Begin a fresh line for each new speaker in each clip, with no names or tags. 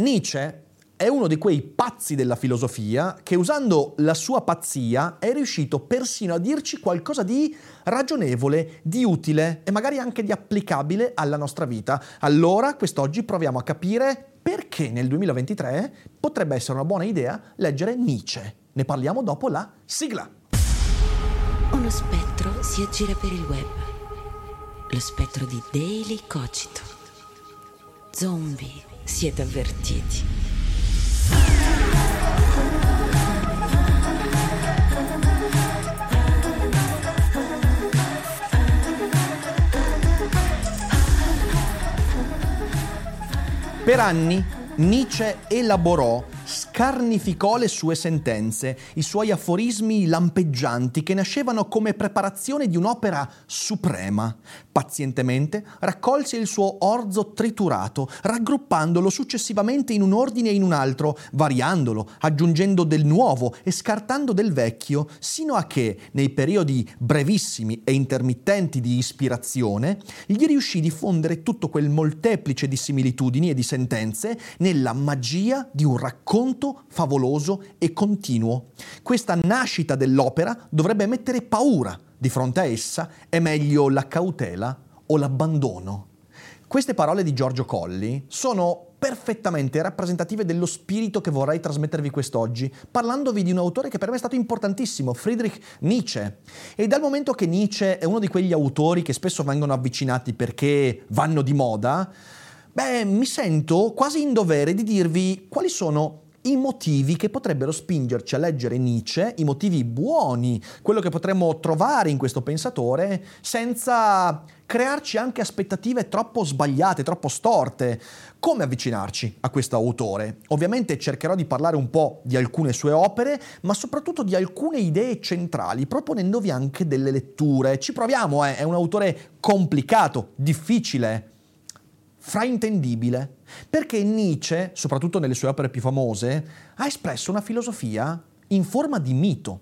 Nietzsche è uno di quei pazzi della filosofia che usando la sua pazzia è riuscito persino a dirci qualcosa di ragionevole, di utile e magari anche di applicabile alla nostra vita. Allora, quest'oggi proviamo a capire perché nel 2023 potrebbe essere una buona idea leggere Nietzsche. Ne parliamo dopo la sigla.
Uno spettro si aggira per il web. Lo spettro di Daily Cogito. Zombie, siete avvertiti.
Per anni Nietzsche elaborò, scarnificò le sue sentenze, i suoi aforismi lampeggianti che nascevano come preparazione di un'opera suprema. Pazientemente raccolse il suo orzo triturato, raggruppandolo successivamente in un ordine e in un altro, variandolo, aggiungendo del nuovo e scartando del vecchio, sino a che, nei periodi brevissimi e intermittenti di ispirazione, gli riuscì di fondere tutto quel molteplice di similitudini e di sentenze nella magia di un racconto favoloso e continuo. Questa nascita dell'opera dovrebbe mettere paura. Di fronte a essa è meglio la cautela o l'abbandono. Queste parole di Giorgio Colli sono perfettamente rappresentative dello spirito che vorrei trasmettervi quest'oggi, parlandovi di un autore che per me è stato importantissimo, Friedrich Nietzsche. E dal momento che Nietzsche è uno di quegli autori che spesso vengono avvicinati perché vanno di moda, beh, mi sento quasi in dovere di dirvi quali sono i motivi che potrebbero spingerci a leggere Nietzsche, i motivi buoni, quello che potremmo trovare in questo pensatore, senza crearci anche aspettative troppo sbagliate, troppo storte. Come avvicinarci a questo autore? Ovviamente cercherò di parlare un po' di alcune sue opere, ma soprattutto di alcune idee centrali, proponendovi anche delle letture. Ci proviamo, eh? è un autore complicato, difficile, fraintendibile, perché Nietzsche, soprattutto nelle sue opere più famose, ha espresso una filosofia in forma di mito.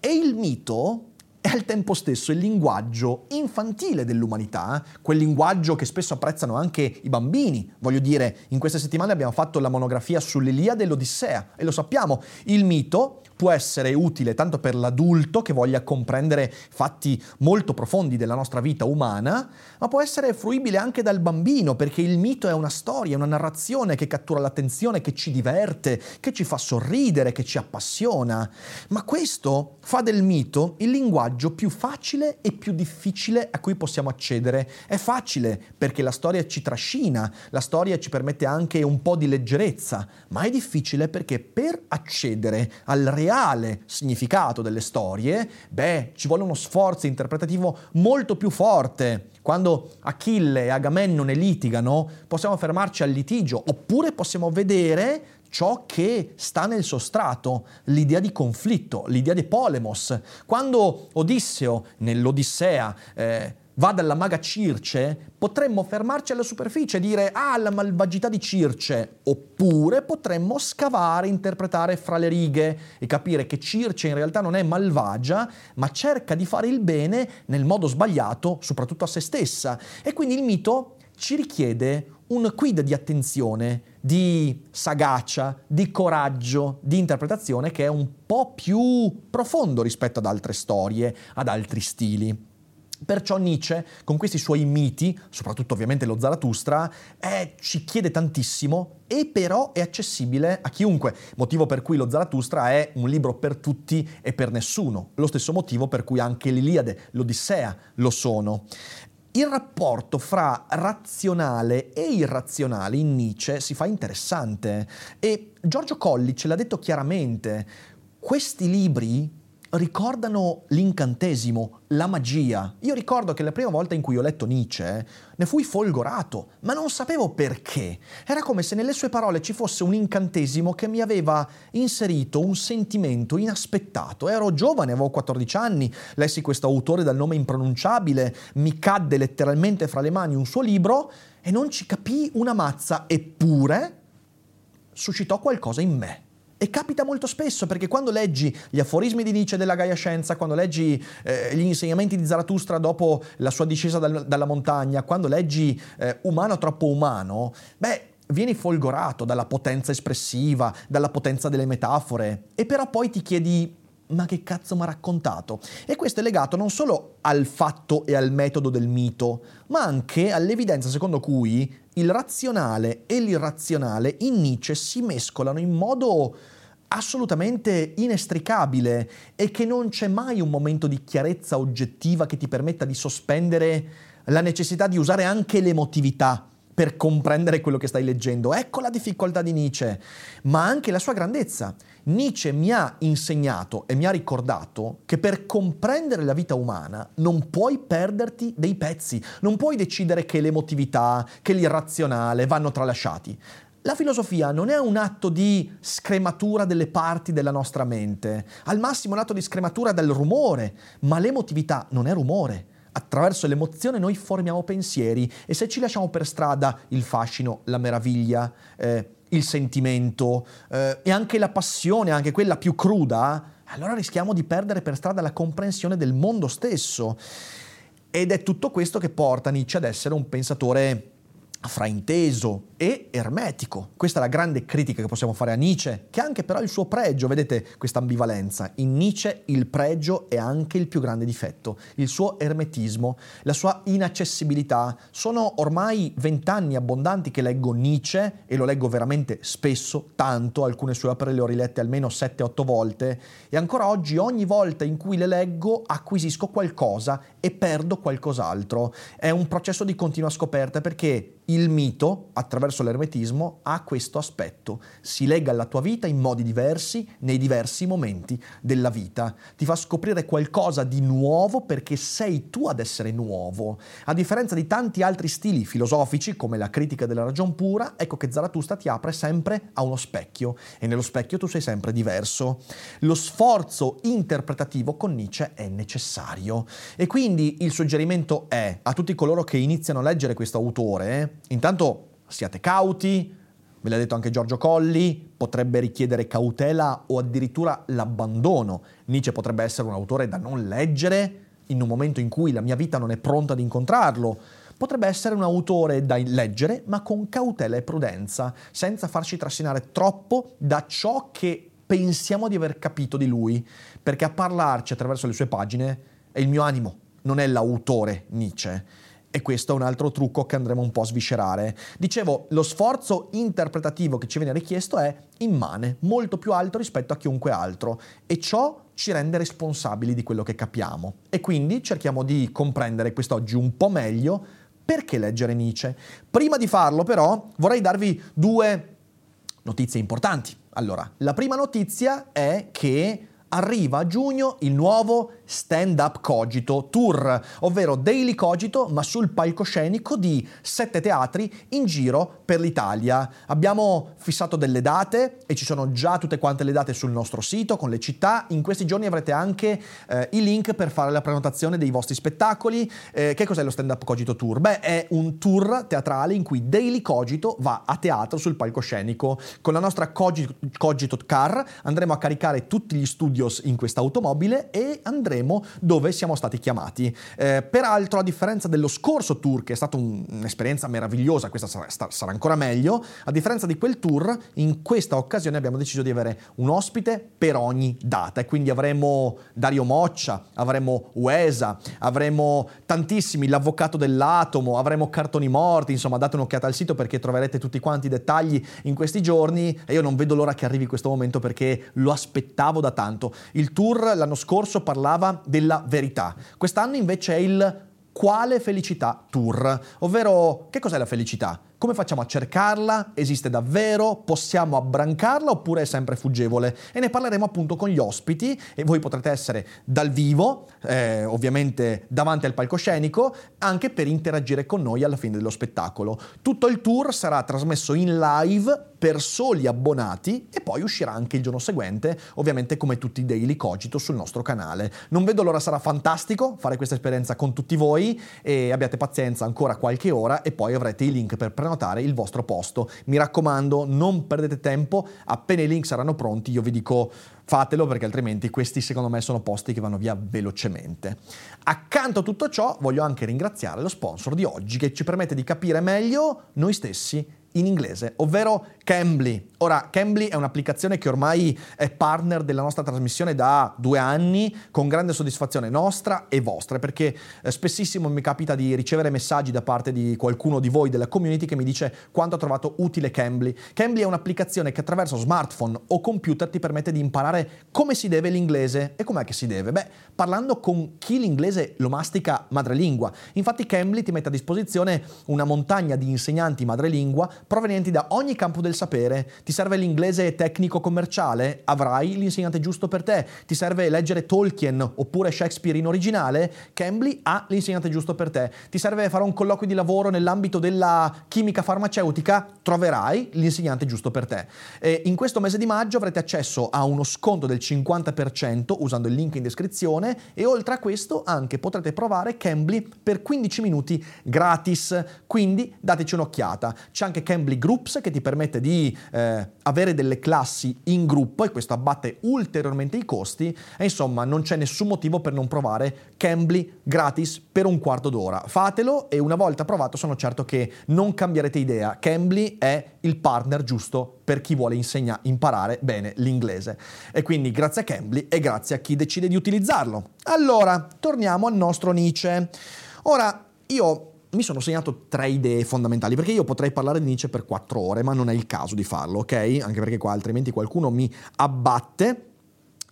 E il mito è al tempo stesso il linguaggio infantile dell'umanità, quel linguaggio che spesso apprezzano anche i bambini. Voglio dire, in queste settimane abbiamo fatto la monografia sull'Iliade e l'Odissea e lo sappiamo, il mito può essere utile tanto per l'adulto che voglia comprendere fatti molto profondi della nostra vita umana, ma può essere fruibile anche dal bambino perché il mito è una storia, una narrazione che cattura l'attenzione, che ci diverte, che ci fa sorridere, che ci appassiona. Ma questo fa del mito il linguaggio più facile e più difficile a cui possiamo accedere. È facile perché la storia ci trascina, la storia ci permette anche un po' di leggerezza, ma è difficile perché per accedere al reale reale significato delle storie, beh, ci vuole uno sforzo interpretativo molto più forte. Quando Achille e Agamennone litigano, possiamo fermarci al litigio, oppure possiamo vedere ciò che sta nel sostrato, l'idea di conflitto, l'idea di polemos. Quando Odisseo nell'Odissea eh, va dalla maga Circe, potremmo fermarci alla superficie e dire ah, la malvagità di Circe, oppure potremmo scavare, interpretare fra le righe e capire che Circe in realtà non è malvagia, ma cerca di fare il bene nel modo sbagliato, soprattutto a se stessa. E quindi il mito ci richiede un quid di attenzione, di sagacia, di coraggio, di interpretazione che è un po' più profondo rispetto ad altre storie, ad altri stili. Perciò Nietzsche, con questi suoi miti, soprattutto ovviamente lo Zarathustra, eh, ci chiede tantissimo e però è accessibile a chiunque, motivo per cui lo Zarathustra è un libro per tutti e per nessuno, lo stesso motivo per cui anche l'Iliade, l'Odissea lo sono. Il rapporto fra razionale e irrazionale in Nietzsche si fa interessante. E Giorgio Colli ce l'ha detto chiaramente, questi libri ricordano l'incantesimo, la magia. Io ricordo che la prima volta in cui ho letto Nietzsche ne fui folgorato, ma non sapevo perché. Era come se nelle sue parole ci fosse un incantesimo che mi aveva inserito un sentimento inaspettato. Ero giovane, avevo 14 anni, lessi questo autore dal nome impronunciabile, mi cadde letteralmente fra le mani un suo libro e non ci capii una mazza, eppure suscitò qualcosa in me. E capita molto spesso perché quando leggi gli aforismi di Nietzsche della Gaia Scienza, quando leggi eh, gli insegnamenti di Zarathustra dopo la sua discesa dal, dalla montagna, quando leggi eh, Umano troppo umano, beh, vieni folgorato dalla potenza espressiva, dalla potenza delle metafore e però poi ti chiedi ma che cazzo mi ha raccontato? E questo è legato non solo al fatto e al metodo del mito, ma anche all'evidenza secondo cui il razionale e l'irrazionale in Nietzsche si mescolano in modo assolutamente inestricabile e che non c'è mai un momento di chiarezza oggettiva che ti permetta di sospendere la necessità di usare anche l'emotività per comprendere quello che stai leggendo. Ecco la difficoltà di Nietzsche, ma anche la sua grandezza. Nietzsche mi ha insegnato e mi ha ricordato che per comprendere la vita umana non puoi perderti dei pezzi, non puoi decidere che l'emotività, che l'irrazionale vanno tralasciati. La filosofia non è un atto di scrematura delle parti della nostra mente, al massimo un atto di scrematura del rumore, ma l'emotività non è rumore attraverso l'emozione noi formiamo pensieri e se ci lasciamo per strada il fascino, la meraviglia, eh, il sentimento eh, e anche la passione, anche quella più cruda, allora rischiamo di perdere per strada la comprensione del mondo stesso. Ed è tutto questo che porta Nietzsche ad essere un pensatore frainteso e ermetico. Questa è la grande critica che possiamo fare a Nietzsche, che ha anche però il suo pregio, vedete questa ambivalenza. In Nietzsche il pregio è anche il più grande difetto, il suo ermetismo, la sua inaccessibilità. Sono ormai vent'anni abbondanti che leggo Nietzsche e lo leggo veramente spesso, tanto, alcune sue opere le ho rilette almeno 7-8 volte e ancora oggi ogni volta in cui le leggo acquisisco qualcosa e perdo qualcos'altro. È un processo di continua scoperta perché il mito, attraverso l'ermetismo, ha questo aspetto. Si lega alla tua vita in modi diversi, nei diversi momenti della vita. Ti fa scoprire qualcosa di nuovo perché sei tu ad essere nuovo. A differenza di tanti altri stili filosofici, come la critica della ragion pura, ecco che Zarathustra ti apre sempre a uno specchio e nello specchio tu sei sempre diverso. Lo sforzo interpretativo con Nietzsche è necessario. E quindi il suggerimento è a tutti coloro che iniziano a leggere questo autore, Intanto siate cauti, ve l'ha detto anche Giorgio Colli, potrebbe richiedere cautela o addirittura l'abbandono. Nietzsche potrebbe essere un autore da non leggere in un momento in cui la mia vita non è pronta ad incontrarlo. Potrebbe essere un autore da leggere, ma con cautela e prudenza, senza farci trascinare troppo da ciò che pensiamo di aver capito di lui, perché a parlarci attraverso le sue pagine è il mio animo, non è l'autore Nietzsche. E questo è un altro trucco che andremo un po' a sviscerare. Dicevo, lo sforzo interpretativo che ci viene richiesto è immane, molto più alto rispetto a chiunque altro e ciò ci rende responsabili di quello che capiamo. E quindi cerchiamo di comprendere quest'oggi un po' meglio perché leggere Nietzsche. Prima di farlo però vorrei darvi due notizie importanti. Allora, la prima notizia è che arriva a giugno il nuovo Stand Up Cogito Tour, ovvero Daily Cogito ma sul palcoscenico di sette teatri in giro per l'Italia. Abbiamo fissato delle date e ci sono già tutte quante le date sul nostro sito con le città. In questi giorni avrete anche eh, i link per fare la prenotazione dei vostri spettacoli. Eh, che cos'è lo Stand Up Cogito Tour? Beh, è un tour teatrale in cui Daily Cogito va a teatro sul palcoscenico. Con la nostra Cogito, Cogito Car andremo a caricare tutti gli studios in questa automobile e andremo Sanremo dove siamo stati chiamati. Eh, peraltro, a differenza dello scorso tour, che è stata un, un'esperienza meravigliosa, questa sarà, sarà ancora meglio, a differenza di quel tour, in questa occasione abbiamo deciso di avere un ospite per ogni data e quindi avremo Dario Moccia, avremo Uesa, avremo tantissimi, l'avvocato dell'atomo, avremo cartoni morti, insomma date un'occhiata al sito perché troverete tutti quanti i dettagli in questi giorni e io non vedo l'ora che arrivi questo momento perché lo aspettavo da tanto. Il tour l'anno scorso parlava parlava della verità. Quest'anno invece è il quale felicità tour, ovvero che cos'è la felicità? Come facciamo a cercarla? Esiste davvero? Possiamo abbrancarla oppure è sempre fuggevole? E ne parleremo appunto con gli ospiti e voi potrete essere dal vivo, eh, ovviamente davanti al palcoscenico, anche per interagire con noi alla fine dello spettacolo. Tutto il tour sarà trasmesso in live per soli abbonati e poi uscirà anche il giorno seguente, ovviamente come tutti i Daily Cogito sul nostro canale. Non vedo l'ora, sarà fantastico fare questa esperienza con tutti voi e abbiate pazienza ancora qualche ora e poi avrete i link per prenotare il vostro posto. Mi raccomando, non perdete tempo, appena i link saranno pronti io vi dico fatelo perché altrimenti questi secondo me sono posti che vanno via velocemente. Accanto a tutto ciò voglio anche ringraziare lo sponsor di oggi che ci permette di capire meglio noi stessi in inglese, ovvero Cambly. Ora, Cambly è un'applicazione che ormai è partner della nostra trasmissione da due anni, con grande soddisfazione nostra e vostra, perché eh, spessissimo mi capita di ricevere messaggi da parte di qualcuno di voi della community che mi dice quanto ha trovato utile Cambly. Cambly è un'applicazione che attraverso smartphone o computer ti permette di imparare come si deve l'inglese. E com'è che si deve? Beh, parlando con chi l'inglese lo mastica madrelingua. Infatti Cambly ti mette a disposizione una montagna di insegnanti madrelingua provenienti da ogni campo del sapere. Ti serve l'inglese tecnico-commerciale? Avrai l'insegnante giusto per te. Ti serve leggere Tolkien oppure Shakespeare in originale? Cambly ha l'insegnante giusto per te. Ti serve fare un colloquio di lavoro nell'ambito della chimica farmaceutica? Troverai l'insegnante giusto per te. E in questo mese di maggio avrete accesso a uno sconto del 50% usando il link in descrizione e oltre a questo anche potrete provare Cambly per 15 minuti gratis. Quindi dateci un'occhiata. C'è anche Cambly Groups che ti permette di eh, avere delle classi in gruppo e questo abbatte ulteriormente i costi e insomma non c'è nessun motivo per non provare Cambly gratis per un quarto d'ora. Fatelo e una volta provato sono certo che non cambierete idea. Cambly è il partner giusto per chi vuole insegna- imparare bene l'inglese. E quindi grazie a Cambly e grazie a chi decide di utilizzarlo. Allora, torniamo al nostro Nietzsche. Ora, io mi sono segnato tre idee fondamentali, perché io potrei parlare di Nietzsche per quattro ore, ma non è il caso di farlo, ok? Anche perché qua altrimenti qualcuno mi abbatte.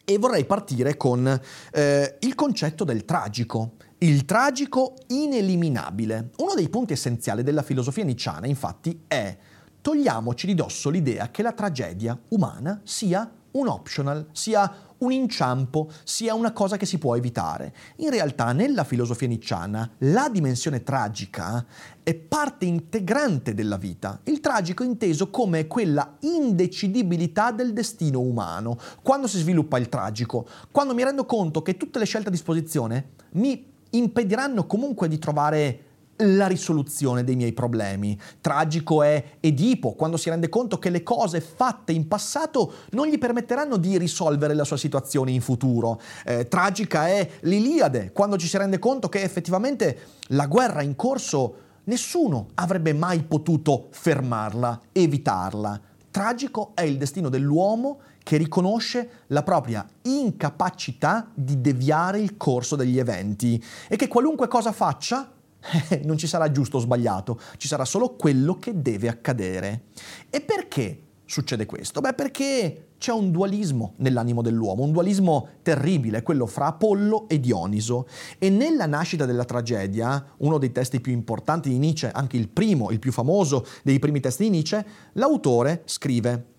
E vorrei partire con eh, il concetto del tragico. Il tragico ineliminabile. Uno dei punti essenziali della filosofia nicciana, infatti, è togliamoci di dosso l'idea che la tragedia umana sia un optional, sia un inciampo sia una cosa che si può evitare. In realtà nella filosofia nicciana la dimensione tragica è parte integrante della vita. Il tragico inteso come quella indecidibilità del destino umano. Quando si sviluppa il tragico? Quando mi rendo conto che tutte le scelte a disposizione mi impediranno comunque di trovare la risoluzione dei miei problemi. Tragico è Edipo quando si rende conto che le cose fatte in passato non gli permetteranno di risolvere la sua situazione in futuro. Eh, tragica è l'Iliade quando ci si rende conto che effettivamente la guerra in corso nessuno avrebbe mai potuto fermarla, evitarla. Tragico è il destino dell'uomo che riconosce la propria incapacità di deviare il corso degli eventi e che qualunque cosa faccia non ci sarà giusto o sbagliato, ci sarà solo quello che deve accadere. E perché succede questo? Beh, perché c'è un dualismo nell'animo dell'uomo, un dualismo terribile, quello fra Apollo e Dioniso. E nella nascita della tragedia, uno dei testi più importanti di Nietzsche, anche il primo, il più famoso dei primi testi di Nietzsche, l'autore scrive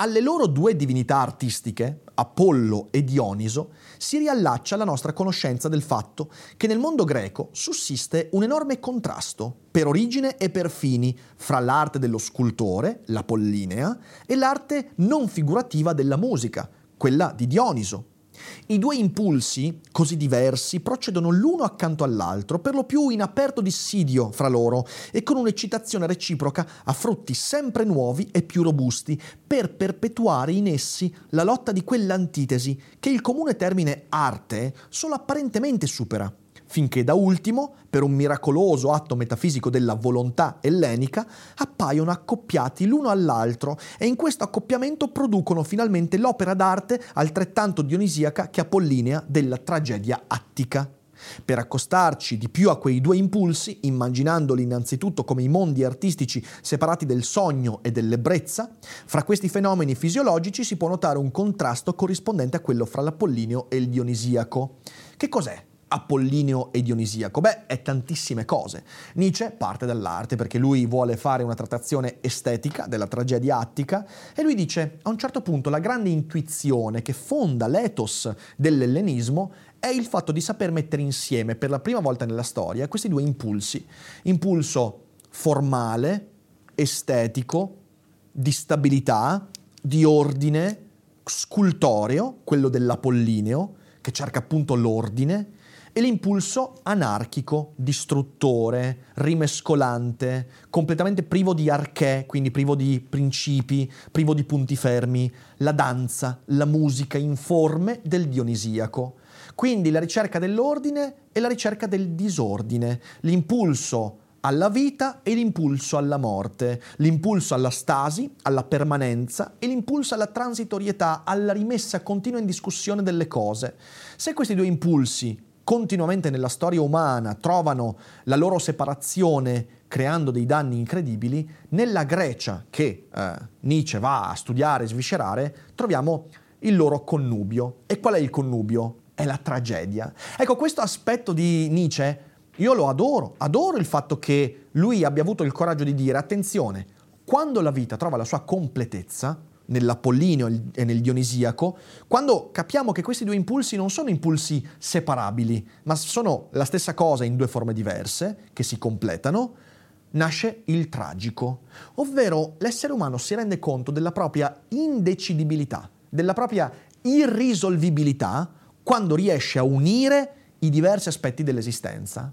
alle loro due divinità artistiche, Apollo e Dioniso, si riallaccia la nostra conoscenza del fatto che nel mondo greco sussiste un enorme contrasto, per origine e per fini, fra l'arte dello scultore, l'apollinea, e l'arte non figurativa della musica, quella di Dioniso, i due impulsi, così diversi, procedono l'uno accanto all'altro, per lo più in aperto dissidio fra loro e con un'eccitazione reciproca a frutti sempre nuovi e più robusti, per perpetuare in essi la lotta di quell'antitesi che il comune termine arte solo apparentemente supera finché da ultimo, per un miracoloso atto metafisico della volontà ellenica, appaiono accoppiati l'uno all'altro e in questo accoppiamento producono finalmente l'opera d'arte altrettanto dionisiaca che apollinea della tragedia attica. Per accostarci di più a quei due impulsi, immaginandoli innanzitutto come i mondi artistici separati del sogno e dell'ebbrezza, fra questi fenomeni fisiologici si può notare un contrasto corrispondente a quello fra l'apollineo e il dionisiaco. Che cos'è Apollineo e Dionisiaco? Beh, è tantissime cose. Nietzsche parte dall'arte perché lui vuole fare una trattazione estetica della tragedia attica e lui dice a un certo punto la grande intuizione che fonda l'ethos dell'ellenismo è il fatto di saper mettere insieme per la prima volta nella storia questi due impulsi. Impulso formale, estetico, di stabilità, di ordine, scultoreo, quello dell'Apollineo, che cerca appunto l'ordine, e l'impulso anarchico, distruttore, rimescolante, completamente privo di archè, quindi privo di principi, privo di punti fermi, la danza, la musica informe del dionisiaco. Quindi la ricerca dell'ordine e la ricerca del disordine, l'impulso alla vita e l'impulso alla morte, l'impulso alla stasi, alla permanenza e l'impulso alla transitorietà, alla rimessa continua in discussione delle cose. Se questi due impulsi continuamente nella storia umana trovano la loro separazione creando dei danni incredibili, nella Grecia che eh, Nietzsche va a studiare e sviscerare, troviamo il loro connubio. E qual è il connubio? È la tragedia. Ecco, questo aspetto di Nietzsche io lo adoro, adoro il fatto che lui abbia avuto il coraggio di dire attenzione, quando la vita trova la sua completezza, nell'Apollineo e nel Dionisiaco, quando capiamo che questi due impulsi non sono impulsi separabili, ma sono la stessa cosa in due forme diverse, che si completano, nasce il tragico, ovvero l'essere umano si rende conto della propria indecidibilità, della propria irrisolvibilità quando riesce a unire i diversi aspetti dell'esistenza.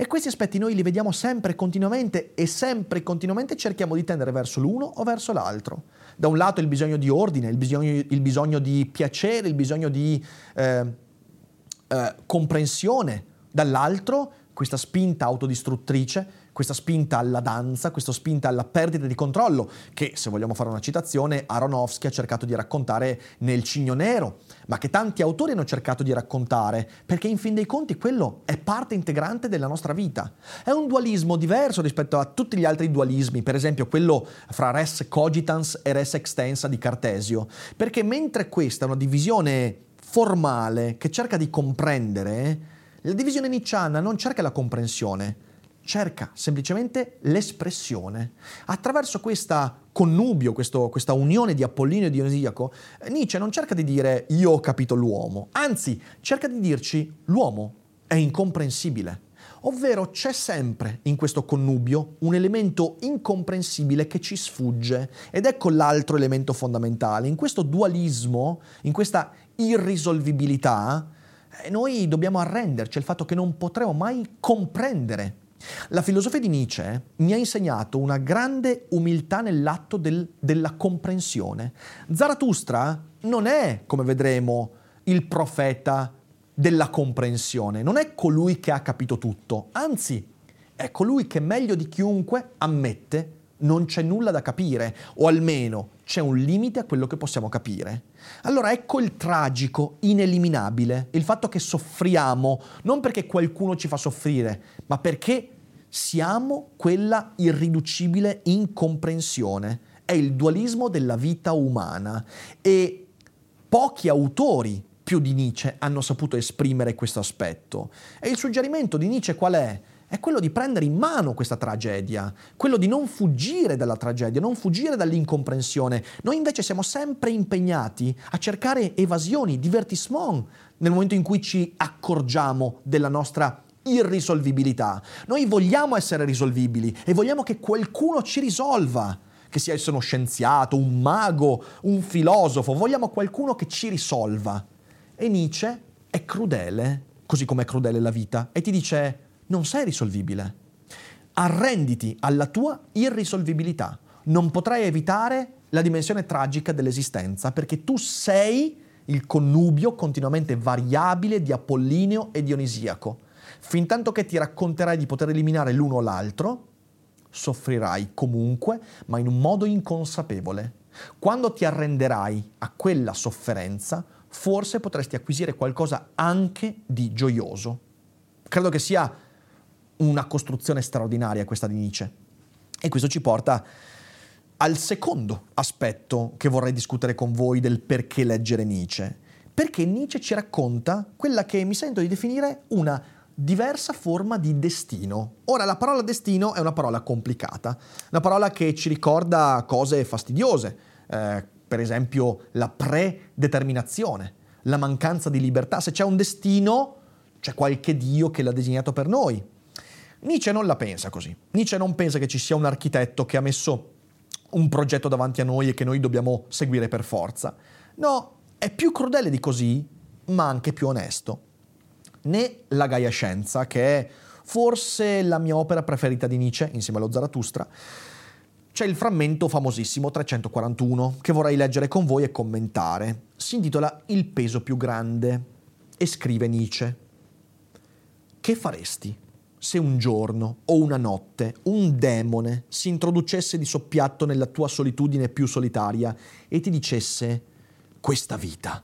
E questi aspetti noi li vediamo sempre continuamente e sempre continuamente cerchiamo di tendere verso l'uno o verso l'altro. Da un lato il bisogno di ordine, il bisogno, il bisogno di piacere, il bisogno di eh, eh, comprensione, dall'altro questa spinta autodistruttrice questa spinta alla danza, questa spinta alla perdita di controllo, che se vogliamo fare una citazione, Aronofsky ha cercato di raccontare nel Cigno Nero, ma che tanti autori hanno cercato di raccontare, perché in fin dei conti quello è parte integrante della nostra vita. È un dualismo diverso rispetto a tutti gli altri dualismi, per esempio quello fra res cogitans e res extensa di Cartesio, perché mentre questa è una divisione formale che cerca di comprendere, la divisione nicciana non cerca la comprensione, cerca semplicemente l'espressione. Attraverso questa connubio, questo, questa unione di Apollinio e Dionisiaco, Nietzsche non cerca di dire io ho capito l'uomo, anzi cerca di dirci l'uomo è incomprensibile. Ovvero c'è sempre in questo connubio un elemento incomprensibile che ci sfugge ed ecco l'altro elemento fondamentale. In questo dualismo, in questa irrisolvibilità, eh, noi dobbiamo arrenderci al fatto che non potremo mai comprendere la filosofia di Nietzsche mi ha insegnato una grande umiltà nell'atto del, della comprensione. Zarathustra non è, come vedremo, il profeta della comprensione, non è colui che ha capito tutto, anzi è colui che meglio di chiunque ammette non c'è nulla da capire, o almeno c'è un limite a quello che possiamo capire. Allora ecco il tragico, ineliminabile, il fatto che soffriamo non perché qualcuno ci fa soffrire, ma perché siamo quella irriducibile incomprensione. È il dualismo della vita umana e pochi autori più di Nietzsche hanno saputo esprimere questo aspetto. E il suggerimento di Nietzsche qual è? È quello di prendere in mano questa tragedia, quello di non fuggire dalla tragedia, non fuggire dall'incomprensione. Noi invece siamo sempre impegnati a cercare evasioni, divertissement, nel momento in cui ci accorgiamo della nostra irrisolvibilità. Noi vogliamo essere risolvibili e vogliamo che qualcuno ci risolva, che sia uno scienziato, un mago, un filosofo, vogliamo qualcuno che ci risolva. E Nietzsche è crudele, così come è crudele la vita, e ti dice non sei risolvibile. Arrenditi alla tua irrisolvibilità. Non potrai evitare la dimensione tragica dell'esistenza perché tu sei il connubio continuamente variabile di Apollineo e Dionisiaco Fin tanto che ti racconterai di poter eliminare l'uno o l'altro, soffrirai comunque, ma in un modo inconsapevole. Quando ti arrenderai a quella sofferenza, forse potresti acquisire qualcosa anche di gioioso. Credo che sia una costruzione straordinaria questa di Nietzsche. E questo ci porta al secondo aspetto che vorrei discutere con voi del perché leggere Nietzsche. Perché Nietzsche ci racconta quella che mi sento di definire una diversa forma di destino. Ora, la parola destino è una parola complicata, una parola che ci ricorda cose fastidiose, eh, per esempio la predeterminazione, la mancanza di libertà. Se c'è un destino, c'è qualche Dio che l'ha disegnato per noi. Nietzsche non la pensa così. Nietzsche non pensa che ci sia un architetto che ha messo un progetto davanti a noi e che noi dobbiamo seguire per forza. No, è più crudele di così, ma anche più onesto. Né La Gaia Scienza, che è forse la mia opera preferita di Nietzsche, insieme allo Zarathustra, c'è il frammento famosissimo 341 che vorrei leggere con voi e commentare. Si intitola Il peso più grande e scrive Nietzsche. Che faresti se un giorno o una notte un demone si introducesse di soppiatto nella tua solitudine più solitaria e ti dicesse questa vita,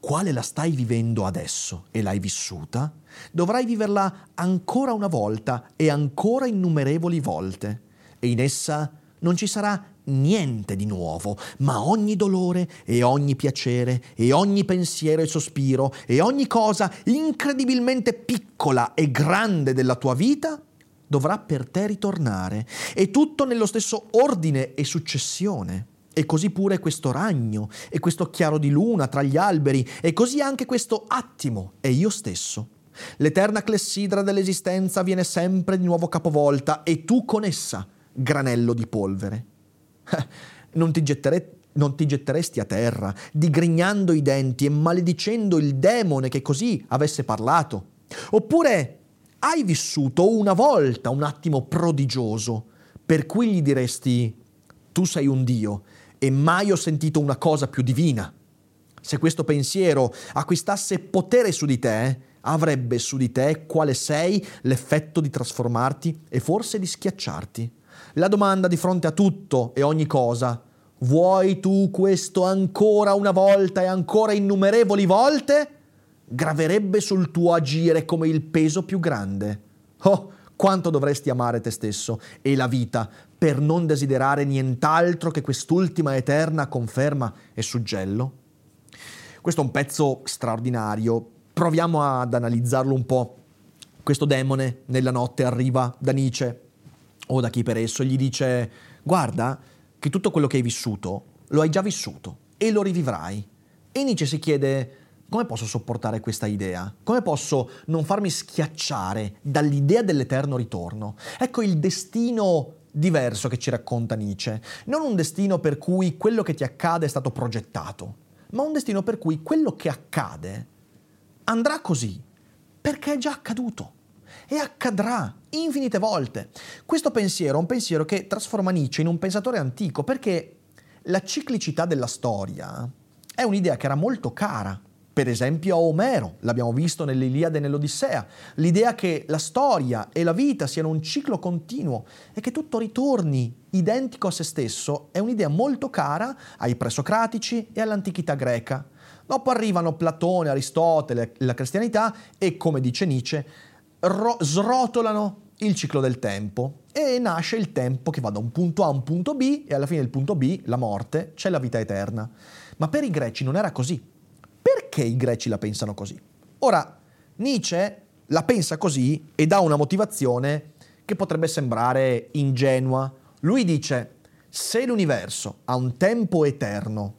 quale la stai vivendo adesso e l'hai vissuta, dovrai viverla ancora una volta e ancora innumerevoli volte. E in essa non ci sarà niente di nuovo, ma ogni dolore e ogni piacere e ogni pensiero e sospiro e ogni cosa incredibilmente piccola e grande della tua vita dovrà per te ritornare e tutto nello stesso ordine e successione. E così pure questo ragno e questo chiaro di luna tra gli alberi e così anche questo attimo e io stesso. L'eterna clessidra dell'esistenza viene sempre di nuovo capovolta e tu con essa, granello di polvere. Non ti, gettere, non ti getteresti a terra, digrignando i denti e maledicendo il demone che così avesse parlato? Oppure hai vissuto una volta un attimo prodigioso per cui gli diresti tu sei un Dio e mai ho sentito una cosa più divina? Se questo pensiero acquistasse potere su di te, avrebbe su di te quale sei l'effetto di trasformarti e forse di schiacciarti. La domanda di fronte a tutto e ogni cosa, vuoi tu questo ancora una volta e ancora innumerevoli volte? Graverebbe sul tuo agire come il peso più grande. Oh, quanto dovresti amare te stesso e la vita per non desiderare nient'altro che quest'ultima eterna conferma e suggello? Questo è un pezzo straordinario. Proviamo ad analizzarlo un po'. Questo demone nella notte arriva da Nietzsche o da chi per esso gli dice guarda che tutto quello che hai vissuto lo hai già vissuto e lo rivivrai. E Nietzsche si chiede come posso sopportare questa idea? Come posso non farmi schiacciare dall'idea dell'eterno ritorno? Ecco il destino diverso che ci racconta Nietzsche. Non un destino per cui quello che ti accade è stato progettato, ma un destino per cui quello che accade andrà così perché è già accaduto e accadrà infinite volte. Questo pensiero è un pensiero che trasforma Nietzsche in un pensatore antico perché la ciclicità della storia è un'idea che era molto cara. Per esempio a Omero, l'abbiamo visto nell'Iliade e nell'Odissea, l'idea che la storia e la vita siano un ciclo continuo e che tutto ritorni identico a se stesso è un'idea molto cara ai presocratici e all'antichità greca. Dopo arrivano Platone, Aristotele, la cristianità e, come dice Nietzsche, ro- srotolano il ciclo del tempo e nasce il tempo che va da un punto A a un punto B e alla fine del punto B, la morte, c'è la vita eterna. Ma per i greci non era così. Perché i greci la pensano così? Ora, Nietzsche la pensa così e dà una motivazione che potrebbe sembrare ingenua. Lui dice, se l'universo ha un tempo eterno,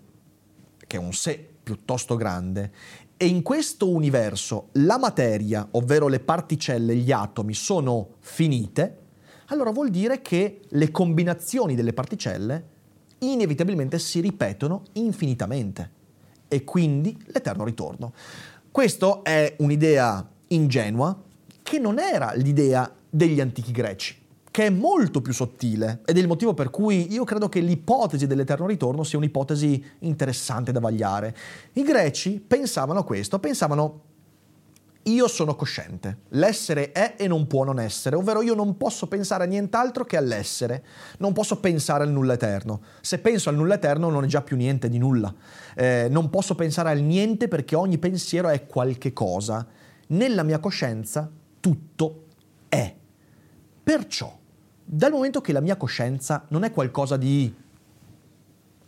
che è un sé piuttosto grande, e in questo universo la materia, ovvero le particelle, gli atomi, sono finite, allora vuol dire che le combinazioni delle particelle inevitabilmente si ripetono infinitamente e quindi l'eterno ritorno. Questa è un'idea ingenua che non era l'idea degli antichi greci che è molto più sottile ed è il motivo per cui io credo che l'ipotesi dell'eterno ritorno sia un'ipotesi interessante da vagliare. I greci pensavano questo, pensavano io sono cosciente. L'essere è e non può non essere, ovvero io non posso pensare a nient'altro che all'essere, non posso pensare al nulla eterno. Se penso al nulla eterno non è già più niente di nulla. Eh, non posso pensare al niente perché ogni pensiero è qualche cosa. Nella mia coscienza tutto è. Perciò, dal momento che la mia coscienza non è qualcosa di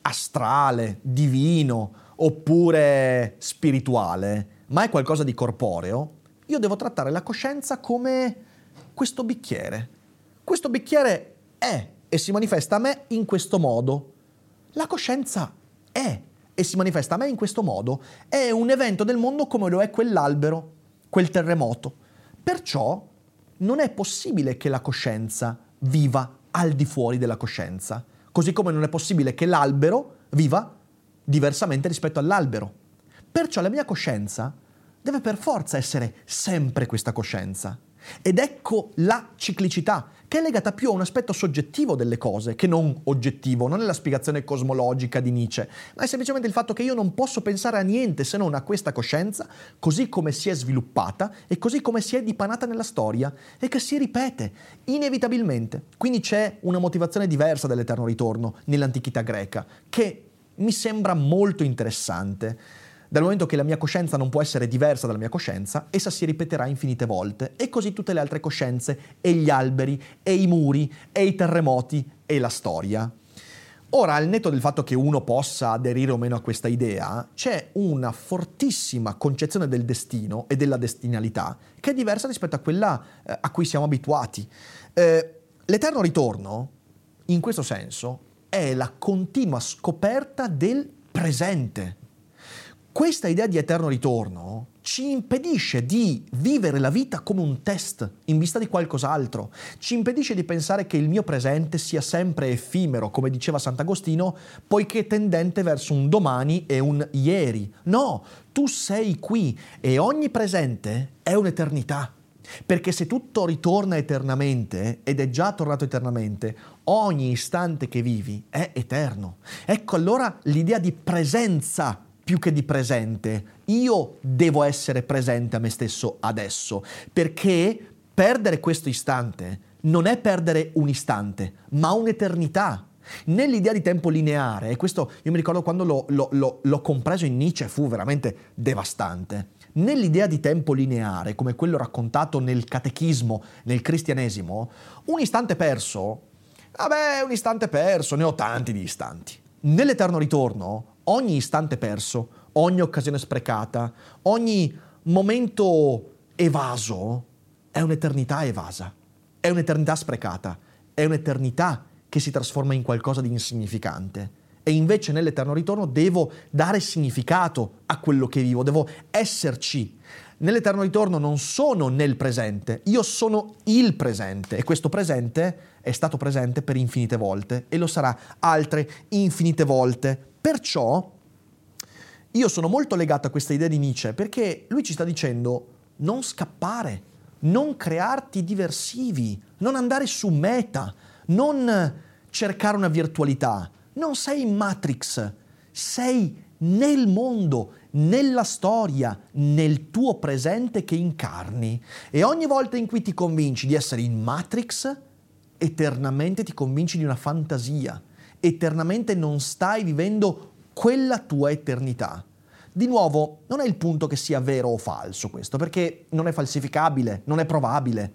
astrale, divino oppure spirituale, ma è qualcosa di corporeo, io devo trattare la coscienza come questo bicchiere. Questo bicchiere è e si manifesta a me in questo modo. La coscienza è e si manifesta a me in questo modo. È un evento del mondo come lo è quell'albero, quel terremoto. Perciò non è possibile che la coscienza viva al di fuori della coscienza, così come non è possibile che l'albero viva diversamente rispetto all'albero. Perciò la mia coscienza deve per forza essere sempre questa coscienza. Ed ecco la ciclicità, che è legata più a un aspetto soggettivo delle cose che non oggettivo, non è la spiegazione cosmologica di Nietzsche, ma è semplicemente il fatto che io non posso pensare a niente se non a questa coscienza, così come si è sviluppata e così come si è dipanata nella storia e che si ripete inevitabilmente. Quindi c'è una motivazione diversa dell'eterno ritorno nell'antichità greca, che mi sembra molto interessante. Dal momento che la mia coscienza non può essere diversa dalla mia coscienza, essa si ripeterà infinite volte e così tutte le altre coscienze e gli alberi e i muri e i terremoti e la storia. Ora, al netto del fatto che uno possa aderire o meno a questa idea, c'è una fortissima concezione del destino e della destinalità che è diversa rispetto a quella eh, a cui siamo abituati. Eh, l'eterno ritorno, in questo senso, è la continua scoperta del presente. Questa idea di eterno ritorno ci impedisce di vivere la vita come un test in vista di qualcos'altro, ci impedisce di pensare che il mio presente sia sempre effimero, come diceva Sant'Agostino, poiché tendente verso un domani e un ieri. No, tu sei qui e ogni presente è un'eternità. Perché se tutto ritorna eternamente, ed è già tornato eternamente, ogni istante che vivi è eterno. Ecco allora l'idea di presenza più che di presente. Io devo essere presente a me stesso adesso, perché perdere questo istante non è perdere un istante, ma un'eternità. Nell'idea di tempo lineare, e questo io mi ricordo quando l'ho, l'ho, l'ho compreso in Nietzsche, fu veramente devastante Nell'idea di tempo lineare, come quello raccontato nel catechismo, nel cristianesimo, un istante perso, vabbè, un istante perso, ne ho tanti di istanti. Nell'eterno ritorno, ogni istante perso, ogni occasione sprecata, ogni momento evaso è un'eternità evasa, è un'eternità sprecata, è un'eternità che si trasforma in qualcosa di insignificante e invece nell'eterno ritorno devo dare significato a quello che vivo, devo esserci. Nell'eterno ritorno non sono nel presente, io sono il presente e questo presente è stato presente per infinite volte e lo sarà altre infinite volte. Perciò io sono molto legato a questa idea di Nietzsche perché lui ci sta dicendo non scappare, non crearti diversivi, non andare su meta, non cercare una virtualità, non sei in Matrix, sei nel mondo, nella storia, nel tuo presente che incarni. E ogni volta in cui ti convinci di essere in Matrix, eternamente ti convinci di una fantasia. Eternamente non stai vivendo quella tua eternità. Di nuovo, non è il punto che sia vero o falso questo, perché non è falsificabile, non è probabile,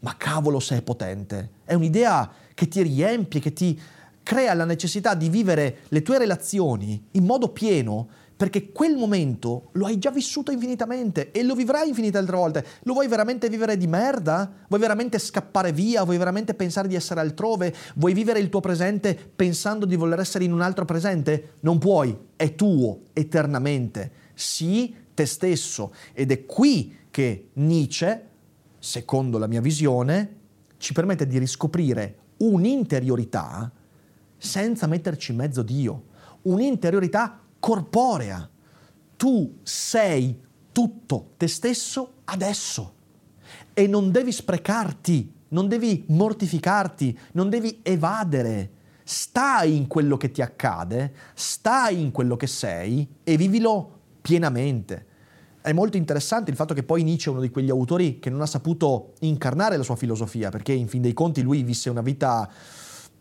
ma cavolo se è potente. È un'idea che ti riempie, che ti crea la necessità di vivere le tue relazioni in modo pieno perché quel momento lo hai già vissuto infinitamente e lo vivrai infinite altre volte. Lo vuoi veramente vivere di merda? Vuoi veramente scappare via? Vuoi veramente pensare di essere altrove? Vuoi vivere il tuo presente pensando di voler essere in un altro presente? Non puoi, è tuo eternamente. Sii te stesso ed è qui che Nietzsche, secondo la mia visione, ci permette di riscoprire un'interiorità senza metterci in mezzo Dio, un'interiorità corporea. Tu sei tutto te stesso adesso e non devi sprecarti, non devi mortificarti, non devi evadere. Stai in quello che ti accade, stai in quello che sei e vivilo pienamente. è molto interessante il fatto che poi Nietzsche è uno di quegli autori che non ha saputo incarnare la sua filosofia, perché in fin dei conti lui visse una vita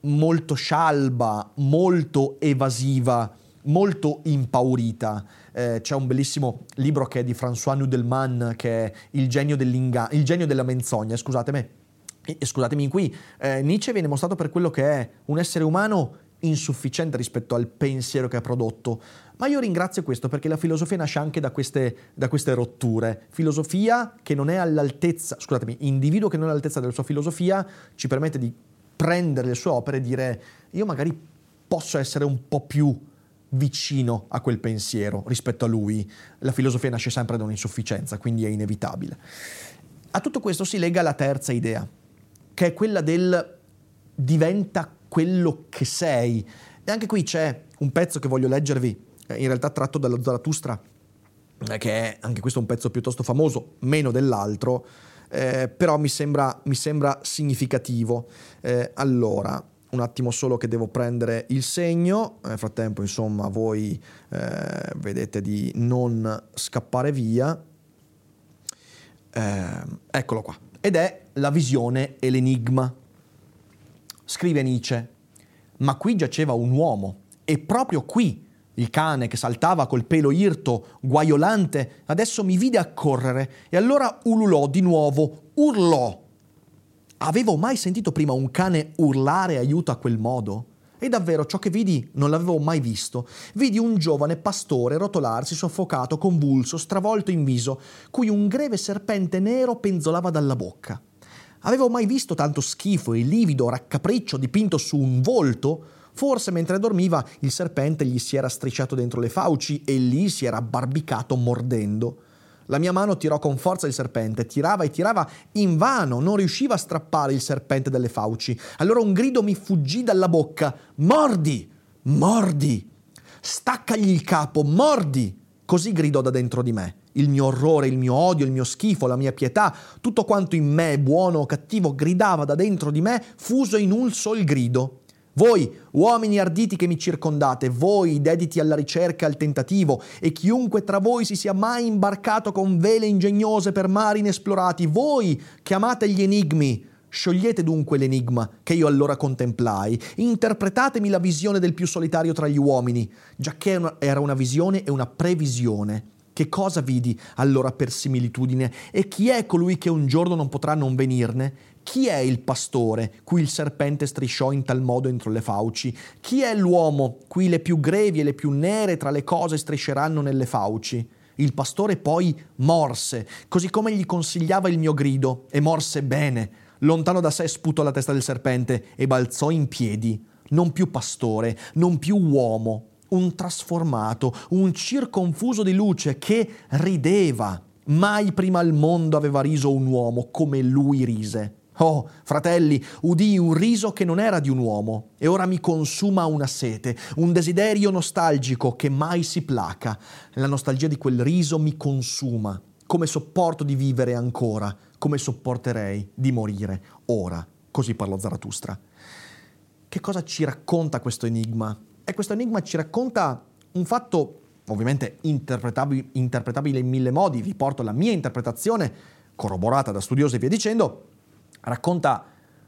molto scialba, molto evasiva, molto impaurita. Eh, c'è un bellissimo libro che è di François Nudelman, che è Il genio, il genio della menzogna, scusatemi. Scusatemi, qui eh, Nietzsche viene mostrato per quello che è un essere umano insufficiente rispetto al pensiero che ha prodotto. Ma io ringrazio questo perché la filosofia nasce anche da queste, da queste rotture. Filosofia che non è all'altezza, scusatemi, individuo che non è all'altezza della sua filosofia ci permette di prendere le sue opere e dire io magari posso essere un po' più vicino a quel pensiero rispetto a lui. La filosofia nasce sempre da un'insufficienza, quindi è inevitabile. A tutto questo si lega la terza idea, che è quella del diventa quello che sei. E anche qui c'è un pezzo che voglio leggervi, eh, in realtà tratto dallo Zarathustra, eh, che è anche questo un pezzo piuttosto famoso, meno dell'altro, eh, però mi sembra, mi sembra significativo. Eh, allora, un attimo solo che devo prendere il segno, nel frattempo insomma voi eh, vedete di non scappare via. Eh, eccolo qua, ed è la visione e l'enigma. Scrive Nietzsche, ma qui giaceva un uomo e proprio qui il cane che saltava col pelo irto, guaiolante, adesso mi vide accorrere e allora ululò di nuovo, urlò. Avevo mai sentito prima un cane urlare aiuto a quel modo? E davvero ciò che vidi non l'avevo mai visto. Vidi un giovane pastore rotolarsi soffocato, convulso, stravolto in viso, cui un greve serpente nero penzolava dalla bocca. Avevo mai visto tanto schifo e livido raccapriccio dipinto su un volto? Forse mentre dormiva il serpente gli si era strisciato dentro le fauci e lì si era barbicato mordendo. La mia mano tirò con forza il serpente, tirava e tirava invano, non riusciva a strappare il serpente dalle fauci. Allora un grido mi fuggì dalla bocca: Mordi! Mordi! Staccagli il capo, mordi! Così gridò da dentro di me. Il mio orrore, il mio odio, il mio schifo, la mia pietà, tutto quanto in me, buono o cattivo, gridava da dentro di me, fuso in un sol grido. Voi, uomini arditi che mi circondate, voi dediti alla ricerca e al tentativo, e chiunque tra voi si sia mai imbarcato con vele ingegnose per mari inesplorati, voi che amate gli enigmi, sciogliete dunque l'enigma che io allora contemplai, interpretatemi la visione del più solitario tra gli uomini, giacché era una visione e una previsione. Che cosa vidi allora per similitudine? E chi è colui che un giorno non potrà non venirne? Chi è il pastore cui il serpente strisciò in tal modo entro le fauci? Chi è l'uomo cui le più grevi e le più nere tra le cose strisceranno nelle fauci? Il pastore poi morse, così come gli consigliava il mio grido, e morse bene. Lontano da sé sputò la testa del serpente e balzò in piedi. Non più pastore, non più uomo, un trasformato, un circonfuso di luce che rideva. Mai prima al mondo aveva riso un uomo come lui rise. Oh, fratelli, udii un riso che non era di un uomo e ora mi consuma una sete, un desiderio nostalgico che mai si placa. La nostalgia di quel riso mi consuma. Come sopporto di vivere ancora, come sopporterei di morire ora. Così parlò Zarathustra. Che cosa ci racconta questo enigma? E questo enigma ci racconta un fatto ovviamente interpretabile, interpretabile in mille modi. Vi porto la mia interpretazione, corroborata da studiosi e via dicendo, racconta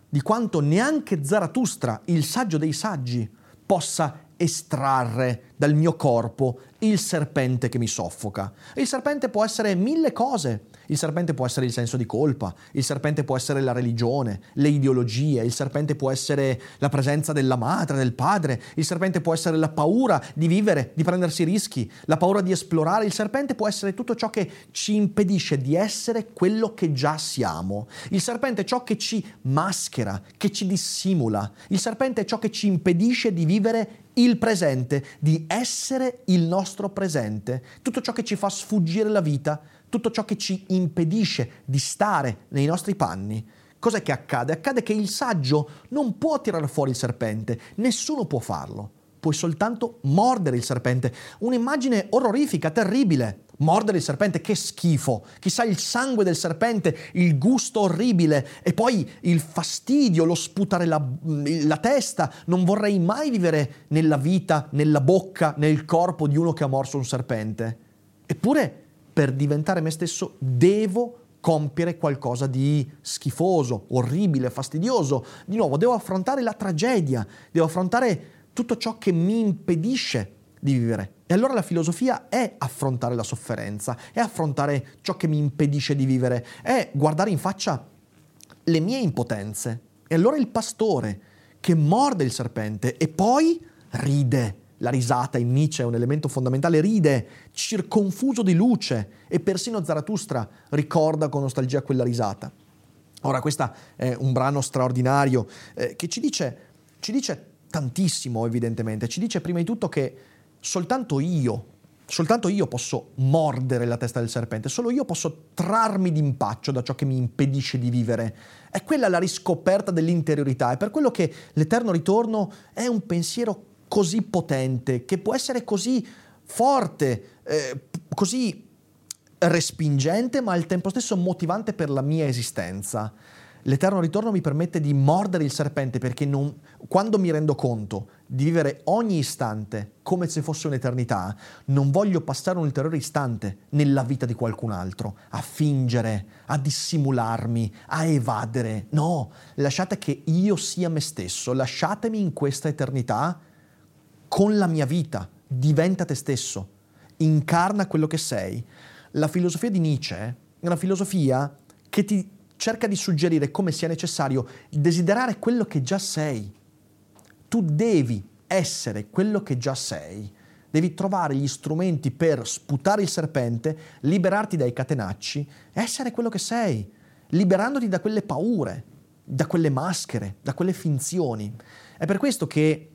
di quanto neanche Zarathustra, il saggio dei saggi, possa estrarre dal mio corpo il serpente che mi soffoca. Il serpente può essere mille cose. Il serpente può essere il senso di colpa, il serpente può essere la religione, le ideologie, il serpente può essere la presenza della madre, del padre, il serpente può essere la paura di vivere, di prendersi rischi, la paura di esplorare, il serpente può essere tutto ciò che ci impedisce di essere quello che già siamo. Il serpente è ciò che ci maschera, che ci dissimula. Il serpente è ciò che ci impedisce di vivere il presente, di essere il nostro presente, tutto ciò che ci fa sfuggire la vita, tutto ciò che ci impedisce di stare nei nostri panni. Cos'è che accade? Accade che il saggio non può tirare fuori il serpente, nessuno può farlo. Puoi soltanto mordere il serpente. Un'immagine orrorifica, terribile. Mordere il serpente, che schifo. Chissà il sangue del serpente, il gusto orribile e poi il fastidio, lo sputare la, la testa. Non vorrei mai vivere nella vita, nella bocca, nel corpo di uno che ha morso un serpente. Eppure per diventare me stesso devo compiere qualcosa di schifoso, orribile, fastidioso. Di nuovo, devo affrontare la tragedia, devo affrontare tutto ciò che mi impedisce di vivere. E allora la filosofia è affrontare la sofferenza, è affrontare ciò che mi impedisce di vivere, è guardare in faccia le mie impotenze. E allora il pastore che morde il serpente e poi ride. La risata in Nietzsche è un elemento fondamentale, ride, circonfuso di luce e persino Zarathustra ricorda con nostalgia quella risata. Ora, questo è un brano straordinario eh, che ci dice, ci dice tantissimo, evidentemente. Ci dice prima di tutto che soltanto io, soltanto io posso mordere la testa del serpente, solo io posso trarmi d'impaccio da ciò che mi impedisce di vivere. È quella la riscoperta dell'interiorità, è per quello che l'eterno ritorno è un pensiero così potente, che può essere così forte, eh, così respingente, ma al tempo stesso motivante per la mia esistenza. L'eterno ritorno mi permette di mordere il serpente perché non, quando mi rendo conto di vivere ogni istante come se fosse un'eternità, non voglio passare un ulteriore istante nella vita di qualcun altro, a fingere, a dissimularmi, a evadere. No, lasciate che io sia me stesso, lasciatemi in questa eternità con la mia vita, diventa te stesso, incarna quello che sei. La filosofia di Nietzsche è una filosofia che ti cerca di suggerire come sia necessario desiderare quello che già sei. Tu devi essere quello che già sei. Devi trovare gli strumenti per sputare il serpente, liberarti dai catenacci, essere quello che sei, liberandoti da quelle paure, da quelle maschere, da quelle finzioni. È per questo che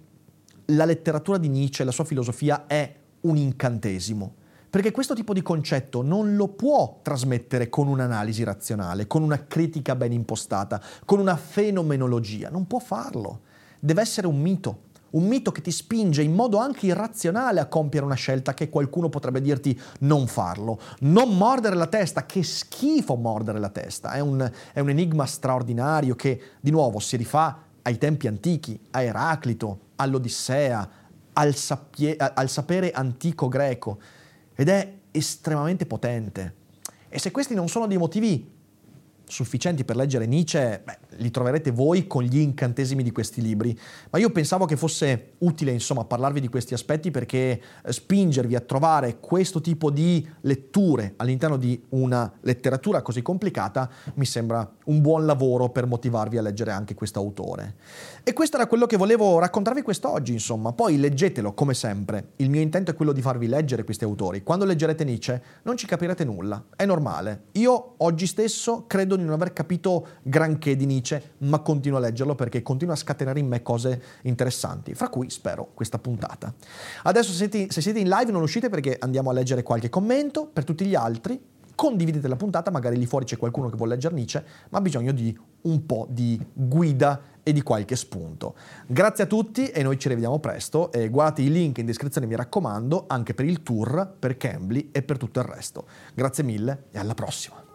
la letteratura di Nietzsche, la sua filosofia è un incantesimo. Perché questo tipo di concetto non lo può trasmettere con un'analisi razionale, con una critica ben impostata, con una fenomenologia, non può farlo. Deve essere un mito, un mito che ti spinge in modo anche irrazionale a compiere una scelta che qualcuno potrebbe dirti non farlo. Non mordere la testa, che schifo mordere la testa, è un, è un enigma straordinario che di nuovo si rifà ai tempi antichi, a Eraclito, all'Odissea, al, sapie, al sapere antico greco ed è estremamente potente. E se questi non sono dei motivi sufficienti per leggere Nietzsche, beh, li troverete voi con gli incantesimi di questi libri, ma io pensavo che fosse utile insomma parlarvi di questi aspetti perché eh, spingervi a trovare questo tipo di letture all'interno di una letteratura così complicata mi sembra un buon lavoro per motivarvi a leggere anche questo autore. E questo era quello che volevo raccontarvi quest'oggi, insomma, poi leggetelo come sempre. Il mio intento è quello di farvi leggere questi autori. Quando leggerete Nietzsche non ci capirete nulla, è normale. Io oggi stesso credo di non aver capito granché di Nietzsche, ma continuo a leggerlo perché continua a scatenare in me cose interessanti, fra cui spero questa puntata. Adesso se siete, in live non uscite perché andiamo a leggere qualche commento, per tutti gli altri condividete la puntata, magari lì fuori c'è qualcuno che vuole leggere Nietzsche, ma ha bisogno di un po' di guida e di qualche spunto. Grazie a tutti e noi ci rivediamo presto e guardate i link in descrizione mi raccomando anche per il tour, per Cambly e per tutto il resto. Grazie mille e alla prossima.